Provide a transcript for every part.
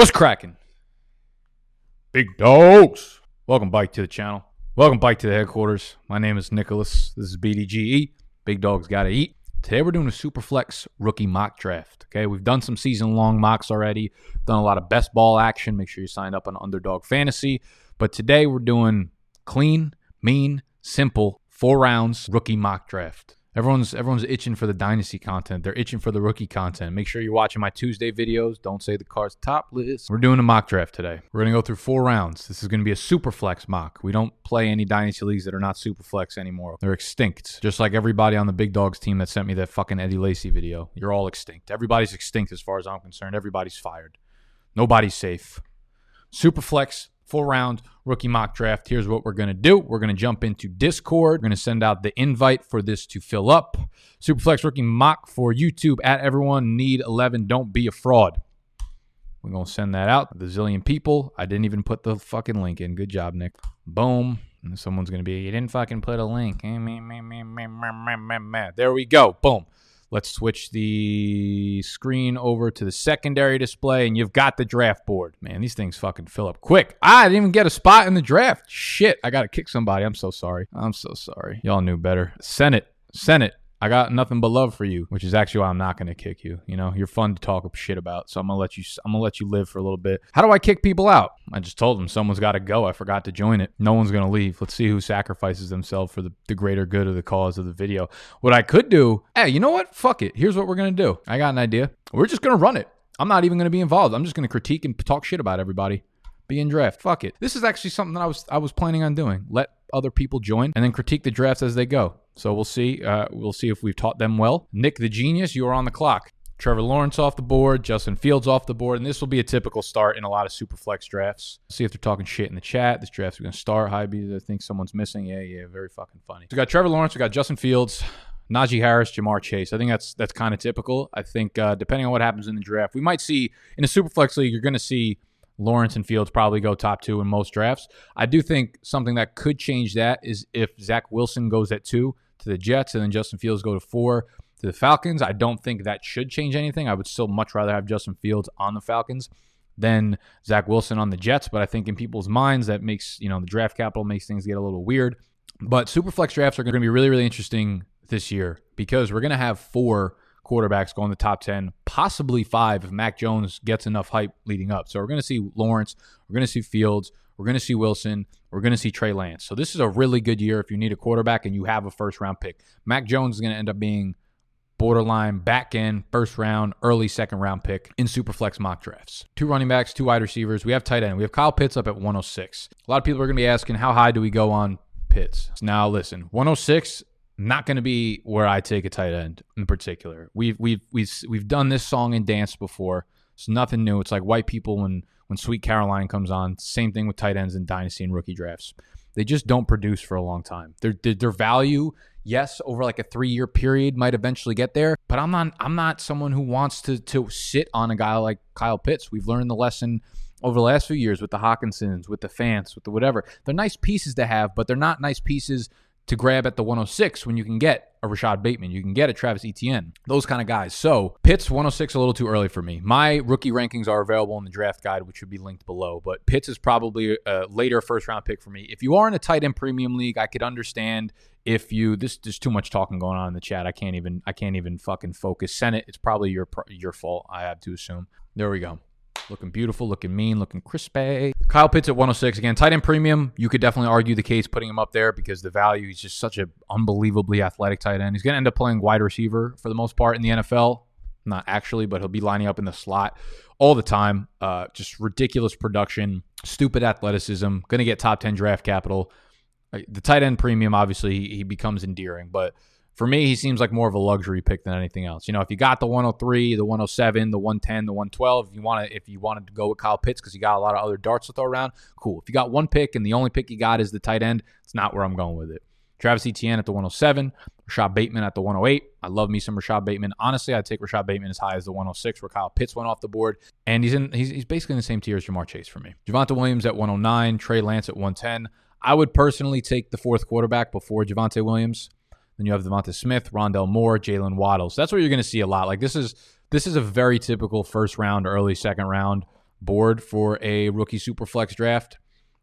What's cracking? Big dogs. Welcome back to the channel. Welcome back to the headquarters. My name is Nicholas. This is BDGE. Big dogs gotta eat. Today we're doing a Superflex rookie mock draft. Okay, we've done some season long mocks already. Done a lot of best ball action. Make sure you signed up on Underdog Fantasy. But today we're doing clean, mean, simple, four rounds rookie mock draft. Everyone's everyone's itching for the dynasty content. They're itching for the rookie content. Make sure you're watching my Tuesday videos. Don't say the cards top list. We're doing a mock draft today. We're gonna go through four rounds. This is gonna be a super flex mock. We don't play any dynasty leagues that are not super flex anymore. They're extinct. Just like everybody on the big dogs team that sent me that fucking Eddie Lacy video. You're all extinct. Everybody's extinct as far as I'm concerned. Everybody's fired. Nobody's safe. Super flex full round rookie mock draft. Here's what we're going to do. We're going to jump into Discord. We're going to send out the invite for this to fill up. Superflex rookie mock for YouTube at everyone need 11. Don't be a fraud. We're going to send that out. The zillion people. I didn't even put the fucking link in. Good job, Nick. Boom. And someone's going to be, you didn't fucking put a link. There we go. Boom. Let's switch the screen over to the secondary display, and you've got the draft board. Man, these things fucking fill up quick. I didn't even get a spot in the draft. Shit, I got to kick somebody. I'm so sorry. I'm so sorry. Y'all knew better. Senate. Senate. I got nothing but love for you, which is actually why I'm not going to kick you. You know, you're fun to talk shit about, so I'm gonna let you. I'm gonna let you live for a little bit. How do I kick people out? I just told them someone's got to go. I forgot to join it. No one's gonna leave. Let's see who sacrifices themselves for the, the greater good of the cause of the video. What I could do, hey, you know what? Fuck it. Here's what we're gonna do. I got an idea. We're just gonna run it. I'm not even gonna be involved. I'm just gonna critique and talk shit about everybody. Be in draft. Fuck it. This is actually something that I was I was planning on doing. Let other people join and then critique the drafts as they go. So we'll see. Uh, we'll see if we've taught them well. Nick the genius, you are on the clock. Trevor Lawrence off the board, Justin Fields off the board, and this will be a typical start in a lot of super flex drafts. See if they're talking shit in the chat. This draft's going to start. High I think someone's missing. Yeah, yeah, very fucking funny. So we got Trevor Lawrence, we got Justin Fields, Najee Harris, Ja'Marr Chase. I think that's that's kind of typical. I think uh, depending on what happens in the draft, we might see in a super flex league, you're going to see Lawrence and Fields probably go top two in most drafts. I do think something that could change that is if Zach Wilson goes at two to the Jets and then Justin Fields go to four to the Falcons. I don't think that should change anything. I would still much rather have Justin Fields on the Falcons than Zach Wilson on the Jets. But I think in people's minds that makes, you know, the draft capital makes things get a little weird. But super flex drafts are going to be really, really interesting this year because we're going to have four quarterbacks going the top 10, possibly five if Mac Jones gets enough hype leading up. So we're going to see Lawrence, we're going to see Fields, we're going to see Wilson, we're going to see Trey Lance. So this is a really good year if you need a quarterback and you have a first round pick. Mac Jones is going to end up being borderline back end, first round, early second round pick in Superflex mock drafts. Two running backs, two wide receivers. We have tight end. We have Kyle Pitts up at 106. A lot of people are going to be asking, how high do we go on Pitts? Now, listen, 106 not going to be where I take a tight end in particular. We've we've we've we've done this song and dance before. It's nothing new. It's like white people when when Sweet Caroline comes on. Same thing with tight ends in dynasty and rookie drafts. They just don't produce for a long time. Their their value, yes, over like a three year period might eventually get there. But I'm not I'm not someone who wants to to sit on a guy like Kyle Pitts. We've learned the lesson over the last few years with the Hockensons, with the Fants, with the whatever. They're nice pieces to have, but they're not nice pieces to grab at the 106 when you can get a Rashod Bateman, you can get a Travis Etienne, those kind of guys. So Pitts 106 a little too early for me. My rookie rankings are available in the draft guide, which should be linked below. But Pitts is probably a later first round pick for me. If you are in a tight end premium league, I could understand if you this there's too much talking going on in the chat. I can't even I can't even fucking focus. Senate, it's probably your your fault. I have to assume. There we go. Looking beautiful, looking mean, looking crispy. Kyle Pitts at 106. Again, tight end premium. You could definitely argue the case putting him up there because the value, he's just such an unbelievably athletic tight end. He's going to end up playing wide receiver for the most part in the NFL. Not actually, but he'll be lining up in the slot all the time. Uh, just ridiculous production, stupid athleticism, going to get top 10 draft capital. The tight end premium, obviously, he becomes endearing, but for me, he seems like more of a luxury pick than anything else. You know, if you got the 103, the 107, the 110, the 112, if you want to, if you wanted to go with Kyle Pitts because you got a lot of other darts to throw around, cool. If you got one pick and the only pick you got is the tight end, it's not where I'm going with it. Travis Etienne at the 107, Rashod Bateman at the 108. I love me some Rashod Bateman. Honestly, I'd take Rashod Bateman as high as the 106, where Kyle Pitts went off the board, and he's in. He's, he's basically in the same tier as Ja'Marr Chase for me. Javonte Williams at 109, Trey Lance at 110. I would personally take the fourth quarterback before Javonte Williams. Then you have Devonta Smith, Rondale Moore, Jalen Waddle. So that's what you're going to see a lot. Like this is this is a very typical first round, or early second round board for a rookie super flex draft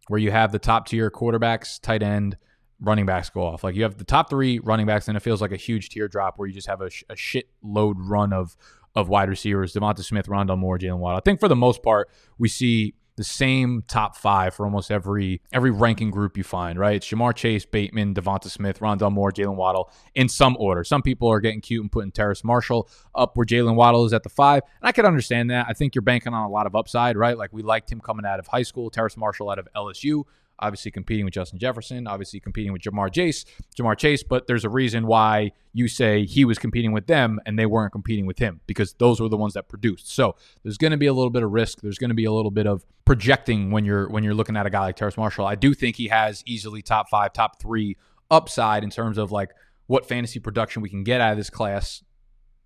where you have the top tier quarterbacks, tight end, running backs go off. Like you have the top three running backs, and it feels like a huge tier drop where you just have a, a shit load run of of wide receivers: Devonta Smith, Rondale Moore, Jalen Waddle. I think for the most part, we see the same top five for almost every every ranking group you find, right? It's Ja'Marr Chase, Bateman, Devonta Smith, Rondale Moore, Jalen Waddle in some order. Some people are getting cute and putting Terrace Marshall up where Jalen Waddle is at the five. And I can understand that. I think you're banking on a lot of upside, right? Like we liked him coming out of high school, Terrace Marshall out of LSU obviously competing with Justin Jefferson, obviously competing with Ja'Marr Chase, Ja'Marr Chase, but there's a reason why you say he was competing with them and they weren't competing with him because those were the ones that produced. So there's going to be a little bit of risk. There's going to be a little bit of projecting when you're when you're looking at a guy like Terrace Marshall. I do think he has easily top five, top three upside in terms of like what fantasy production we can get out of this class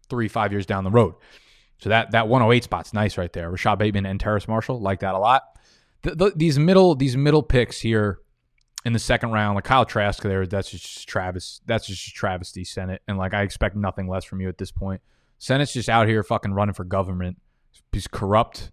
three, five years down the road. So that that 108 spot's nice right there. Rashod Bateman and Terrace Marshall like that a lot the, the, these middle these middle picks here in the second round, like Kyle Trask there, that's just Travis. That's just travesty, Senate. And like I expect nothing less from you at this point. Senate's just out here fucking running for government. He's corrupt.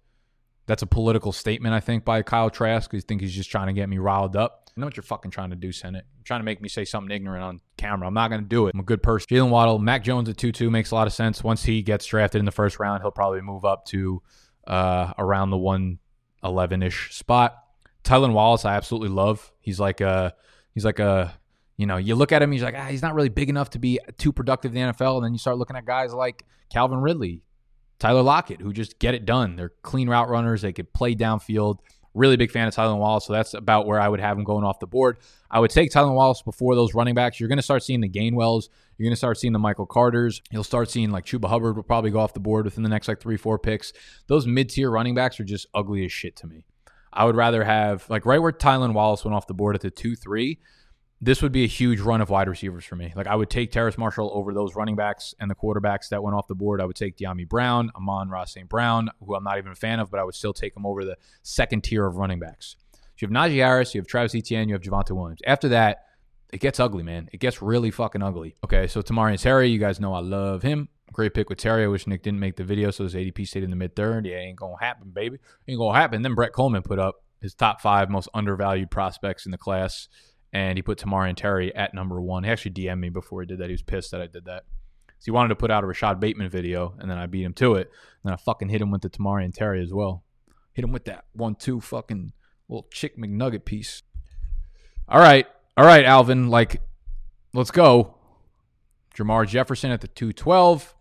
That's a political statement, I think, by Kyle Trask. I think he's just trying to get me riled up. I know what you're fucking trying to do, Senate. You're trying to make me say something ignorant on camera. I'm not going to do it. I'm a good person. Jalen Waddle, Mac Jones at 2 2 makes a lot of sense. Once he gets drafted in the first round, he'll probably move up to uh, around the one 11 ish spot. Tylan Wallace, I absolutely love. He's like a, he's like a, you know, you look at him, he's like, ah, he's not really big enough to be too productive in the NFL. And then you start looking at guys like Calvin Ridley, Tyler Lockett, who just get it done. They're clean route runners. They could play downfield. Really big fan of Tylan Wallace, so that's about where I would have him going off the board. I would take Tylan Wallace before those running backs. You're going to start seeing the Gainwells. You're going to start seeing the Michael Carters. You'll start seeing like Chuba Hubbard will probably go off the board within the next like three, four picks. Those mid tier running backs are just ugly as shit to me. I would rather have like right where Tylan Wallace went off the board at the two, three this would be a huge run of wide receivers for me. Like I would take Terrace Marshall over those running backs and the quarterbacks that went off the board. I would take Dyami Brown, Amon-Ra St. Brown, who I'm not even a fan of, but I would still take him over the second tier of running backs. So you have Najee Harris, you have Travis Etienne, you have Javonte Williams. After that, it gets ugly, man. It gets really fucking ugly. Okay, so Tamorrion Terry, you guys know I love him. Great pick with Terry. I wish Nick didn't make the video, so his ADP stayed in the mid third. Yeah, ain't gonna happen, baby. Ain't gonna happen. Then Brett Coleman put up his top five most undervalued prospects in the class and he put Tamorrion Terry at number one. He actually DM'd me before he did that. He was pissed that I did that. So he wanted to put out a Rashod Bateman video, and then I beat him to it. And then I fucking hit him with the Tamorrion Terry as well. Hit him with that one, two fucking little chick McNugget piece. All right. All right, Alvin. Like, let's go. Jermar Jefferson at the 212.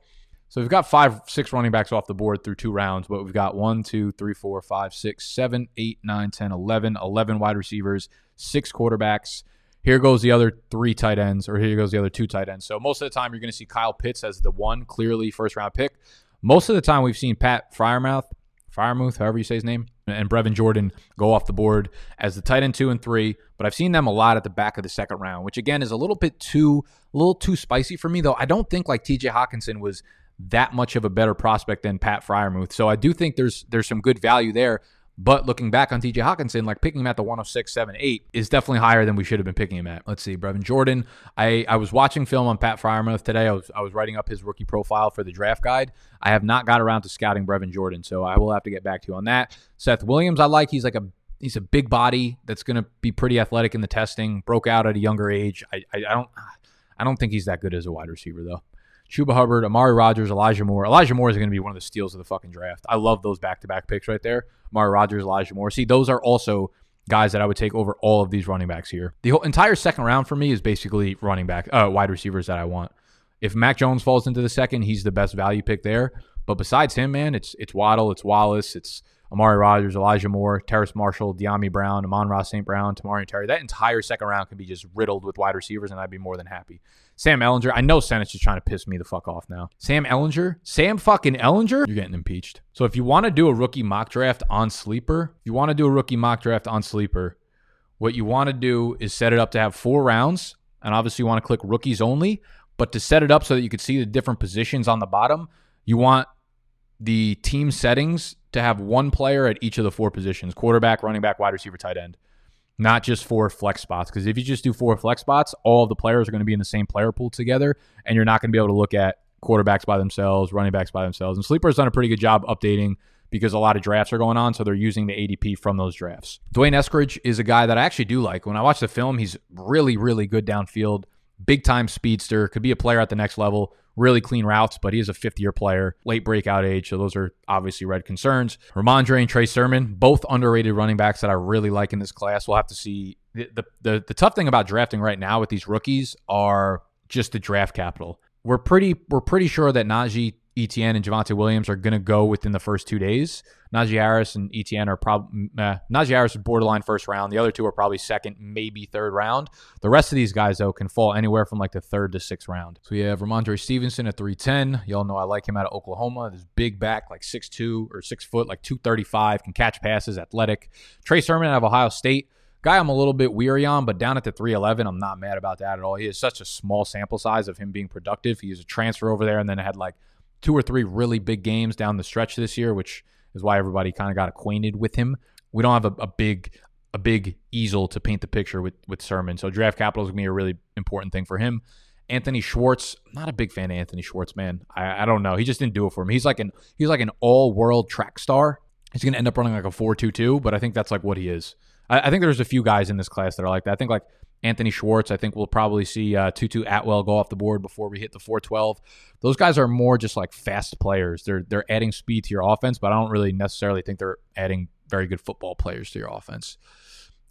So we've got five, six running backs off the board through two rounds, but we've got one, two, three, four, five, six, seven, eight, nine, 10, 11, 11 wide receivers, six quarterbacks. Here goes the other three tight ends, or here goes the other two tight ends. So most of the time, you're going to see Kyle Pitts as the one, clearly first round pick. Most of the time, we've seen Pat Freiermuth, Firemouth, however you say his name, and Brevin Jordan go off the board as the tight end two and three. But I've seen them a lot at the back of the second round, which again is a little bit too, a little too spicy for me. Though I don't think like T.J. Hockenson was that much of a better prospect than Pat Freiermuth. So I do think there's there's some good value there. But looking back on TJ Hockenson, like picking him at the 106, 7, 8 is definitely higher than we should have been picking him at. Let's see, Brevin Jordan. I, I was watching film on Pat Freiermuth today. I was, I was writing up his rookie profile for the draft guide. I have not got around to scouting Brevin Jordan, so I will have to get back to you on that. Seth Williams, I like. He's like a he's a big body that's going to be pretty athletic in the testing. Broke out at a younger age. I, I, I don't I don't think he's that good as a wide receiver though. Chuba Hubbard, Amari Rogers, Elijah Moore. Elijah Moore is going to be one of the steals of the fucking draft. I love those back to back picks right there. Amari Rogers, Elijah Moore. See, those are also guys that I would take over all of these running backs here. The whole entire second round for me is basically running back, uh, wide receivers that I want. If Mac Jones falls into the second, he's the best value pick there. But besides him, man, it's it's Waddle, it's Wallace, it's Amari Rogers, Elijah Moore, Terrace Marshall, Dyami Brown, Amon-Ra St. Brown, Tamorrion Terry. That entire second round can be just riddled with wide receivers, and I'd be more than happy. Sam Ehlinger. I know Senate's just trying to piss me the fuck off now. Sam Ehlinger, Sam fucking Ehlinger, You're getting impeached. So if you want to do a rookie mock draft on Sleeper, if you want to do a rookie mock draft on Sleeper, what you want to do is set it up to have four rounds, and obviously you want to click rookies only, but to set it up so that you could see the different positions on the bottom, you want the team settings to have one player at each of the four positions quarterback, running back, wide receiver, tight end, not just four flex spots. Because if you just do four flex spots, all the players are going to be in the same player pool together, and you're not going to be able to look at quarterbacks by themselves, running backs by themselves. And Sleeper's done a pretty good job updating because a lot of drafts are going on, so they're using the ADP from those drafts. D'Wayne Eskridge is a guy that I actually do like. When I watch the film, he's really, really good downfield, big time speedster, could be a player at the next level, really clean routes, but he is a fifth year player, late breakout age. So those are obviously red concerns. Rhamondre and Trey Sermon, both underrated running backs that I really like in this class. We'll have to see. The, the, the, the tough thing about drafting right now with these rookies are just the draft capital. We're pretty we're pretty sure that Najee Etienne and Javonte Williams are going to go within the first two days. Najee Harris and Etienne are probably uh, Najee Harris is borderline first round. The other two are probably second, maybe third round. The rest of these guys though can fall anywhere from like the third to sixth round. So we have Rhamondre Stevenson at 310. Y'all know I like him out of Oklahoma. This big back, like six two or six foot, like 235, can catch passes, athletic. Trey Sermon out of Ohio State. Guy I'm a little bit weary on, but down at the 311, I'm not mad about that at all. He has such a small sample size of him being productive. He is a transfer over there and then had like two or three really big games down the stretch this year, which is why everybody kind of got acquainted with him. We don't have a, a big a big easel to paint the picture with with Sermon, so draft capital is gonna be a really important thing for him. Anthony Schwartz, not a big fan of Anthony Schwartz, man. I, I don't know. He just didn't do it for me. He's like an he's like an all world track star. He's gonna end up running like a four two two, but I think that's like what he is. I, I think there's a few guys in this class that are like that. I think like Anthony Schwartz. I think we'll probably see uh, Tutu Atwell go off the board before we hit the 412. Those guys are more just like fast players. They're they're adding speed to your offense, but I don't really necessarily think they're adding very good football players to your offense.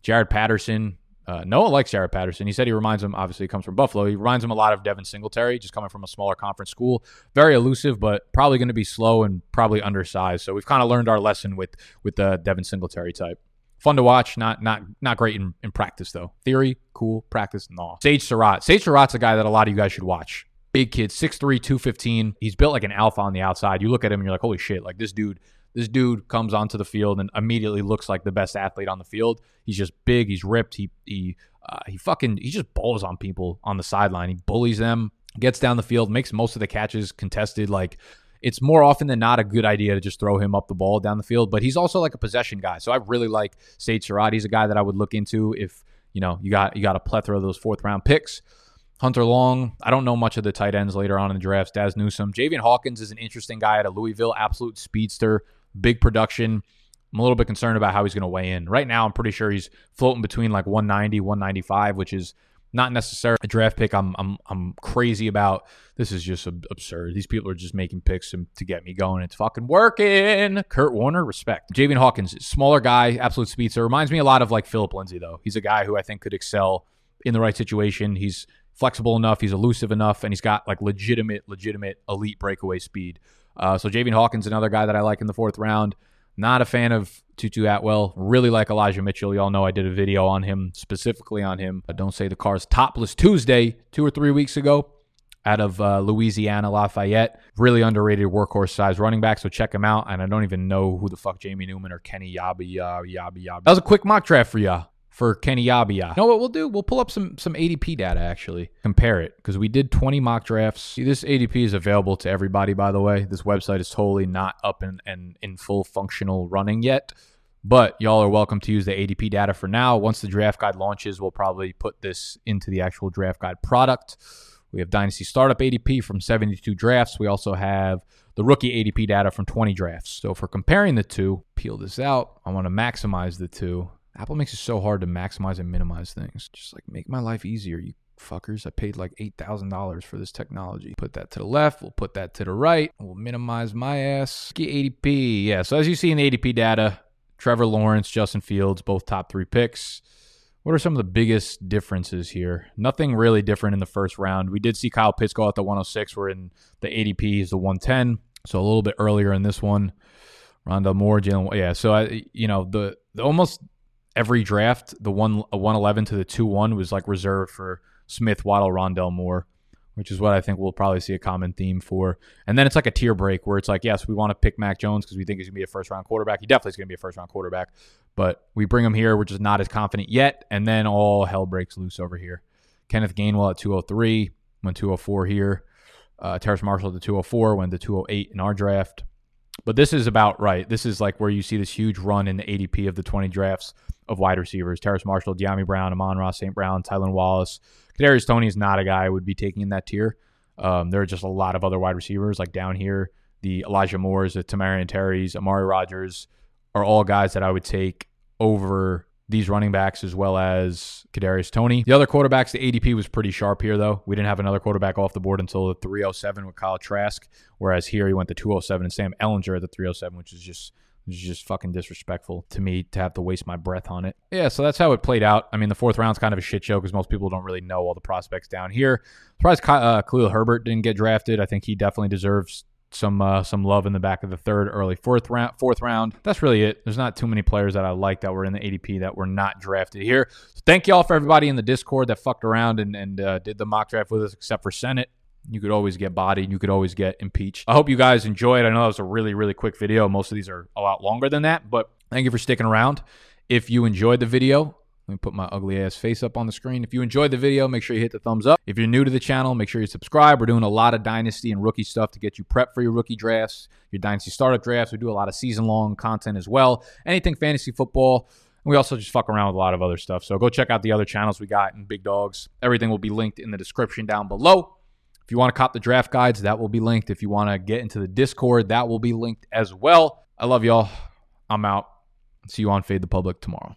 Jaret Patterson. Uh, Noah likes Jaret Patterson. He said he reminds him, obviously, he comes from Buffalo. He reminds him a lot of Devin Singletary, just coming from a smaller conference school. Very elusive, but probably going to be slow and probably undersized. So we've kind of learned our lesson with with the Devin Singletary type. Fun to watch, not not not great in, in practice though. Theory, cool. Practice, no. Sage Surratt. Sage Surratt's a guy that a lot of you guys should watch. Big kid, 6'3", 215. He's built like an alpha on the outside. You look at him and you're like, holy shit, like this dude, this dude comes onto the field and immediately looks like the best athlete on the field. He's just big, he's ripped, he he uh, he fucking he just balls on people on the sideline. He bullies them, gets down the field, makes most of the catches contested. Like it's more often than not a good idea to just throw him up the ball down the field. But he's also like a possession guy. So I really like Sage Surratt. He's a guy that I would look into if, you know, you got you got a plethora of those fourth round picks. Hunter Long, I don't know much of the tight ends later on in the drafts. Daz Newsome. Javian Hawkins is an interesting guy at a Louisville, absolute speedster, big production. I'm a little bit concerned about how he's going to weigh in. Right now, I'm pretty sure he's floating between like 190, 195, which is not necessarily a draft pick I'm I'm I'm crazy about. This is just absurd. These people are just making picks to get me going. It's fucking working. Kurt Warner, respect. Javian Hawkins, smaller guy, absolute speed. speedster. Reminds me a lot of like Phillip Lindsay though. He's a guy who I think could excel in the right situation. He's flexible enough. He's elusive enough, and he's got like legitimate, legitimate elite breakaway speed. Uh, so Javian Hawkins, another guy that I like in the fourth round. Not a fan of Tutu Atwell. Really like Elijah Mitchell. Y'all know I did a video on him, specifically on him. I Don't say the car's topless Tuesday, two or three weeks ago, out of uh, Louisiana Lafayette. Really underrated workhorse size running back, so check him out. And I don't even know who the fuck Jamie Newman or Kenny Yabby Yabby Yabby Yabby. That was a quick mock draft for y'all for Kenny Yeboah. You know what we'll do? We'll pull up some some ADP data actually, compare it because we did 20 mock drafts. See, this ADP is available to everybody. By the way, this website is totally not up and and in full functional running yet. But y'all are welcome to use the ADP data for now. Once the draft guide launches, we'll probably put this into the actual draft guide product. We have Dynasty Startup ADP from 72 drafts. We also have the rookie ADP data from 20 drafts. So for comparing the two, peel this out. I want to maximize the two. Apple makes it so hard to maximize and minimize things. Just like make my life easier, you fuckers. I paid like $8,000 for this technology. Put that to the left. We'll put that to the right. We'll minimize my ass. Get ADP. Yeah. So as you see in the ADP data, Trevor Lawrence, Justin Fields, both top three picks. What are some of the biggest differences here? Nothing really different in the first round. We did see Kyle Pitts go at the 106. We're in the ADP is the 110. So a little bit earlier in this one. Rondale Moore, Jalen. Yeah. So I, you know, the, the almost every draft, the one a 111 to the 2 1 was like reserved for Smith, Waddle, Rondale Moore, which is what I think we'll probably see a common theme for. And then it's like a tier break where it's like, yes, we want to pick Mac Jones because we think he's to be a first round quarterback. He definitely is to be a first round quarterback, but we bring him here. We're just not as confident yet. And then all hell breaks loose over here. Kenneth Gainwell at 203, went 204 here. Uh, Terrace Marshall at the 204, went to 208 in our draft. But this is about right. This is like where you see this huge run in the ADP of the 20 drafts of wide receivers. Terrace Marshall, Dyami Brown, Amon-Ra St. Brown, Tylan Wallace. Kadarius Toney is not a guy I would be taking in that tier. Um, there are just a lot of other wide receivers like down here the Elijah Moores, the Tamorrion Terrys, Amari Rogers are all guys that I would take over these running backs as well as Kadarius Toney. The other quarterbacks, the ADP was pretty sharp here though. We didn't have another quarterback off the board until the 307 with Kyle Trask, whereas here he went to 207 and Sam Ehlinger at the 307, which is just just fucking disrespectful to me to have to waste my breath on it. Yeah, so that's how it played out. I mean, the fourth round's kind of a shit show because most people don't really know all the prospects down here. Surprised uh, Khalil Herbert didn't get drafted. I think he definitely deserves some uh, some love in the back of the third, early fourth round. Fourth round. That's really it. There's not too many players that I like that were in the ADP that were not drafted here. So thank y'all for everybody in the Discord that fucked around and and uh, did the mock draft with us, except for Senate. You could always get bodied. You could always get impeached. I hope you guys enjoyed. I know that was a really really quick video. Most of these are a lot longer than that, but thank you for sticking around. If you enjoyed the video, let me put my ugly ass face up on the screen. If you enjoyed the video, make sure you hit the thumbs up. If you're new to the channel, make sure you subscribe. We're doing a lot of dynasty and rookie stuff to get you prepped for your rookie drafts, your dynasty startup drafts. We do a lot of season long content as well. Anything fantasy football. And we also just fuck around with a lot of other stuff. So go check out the other channels we got in Big Dogs. Everything will be linked in the description down below. If you want to cop the draft guides, that will be linked. If you want to get into the Discord, that will be linked as well. I love y'all. I'm out. See you on Fade the Public tomorrow.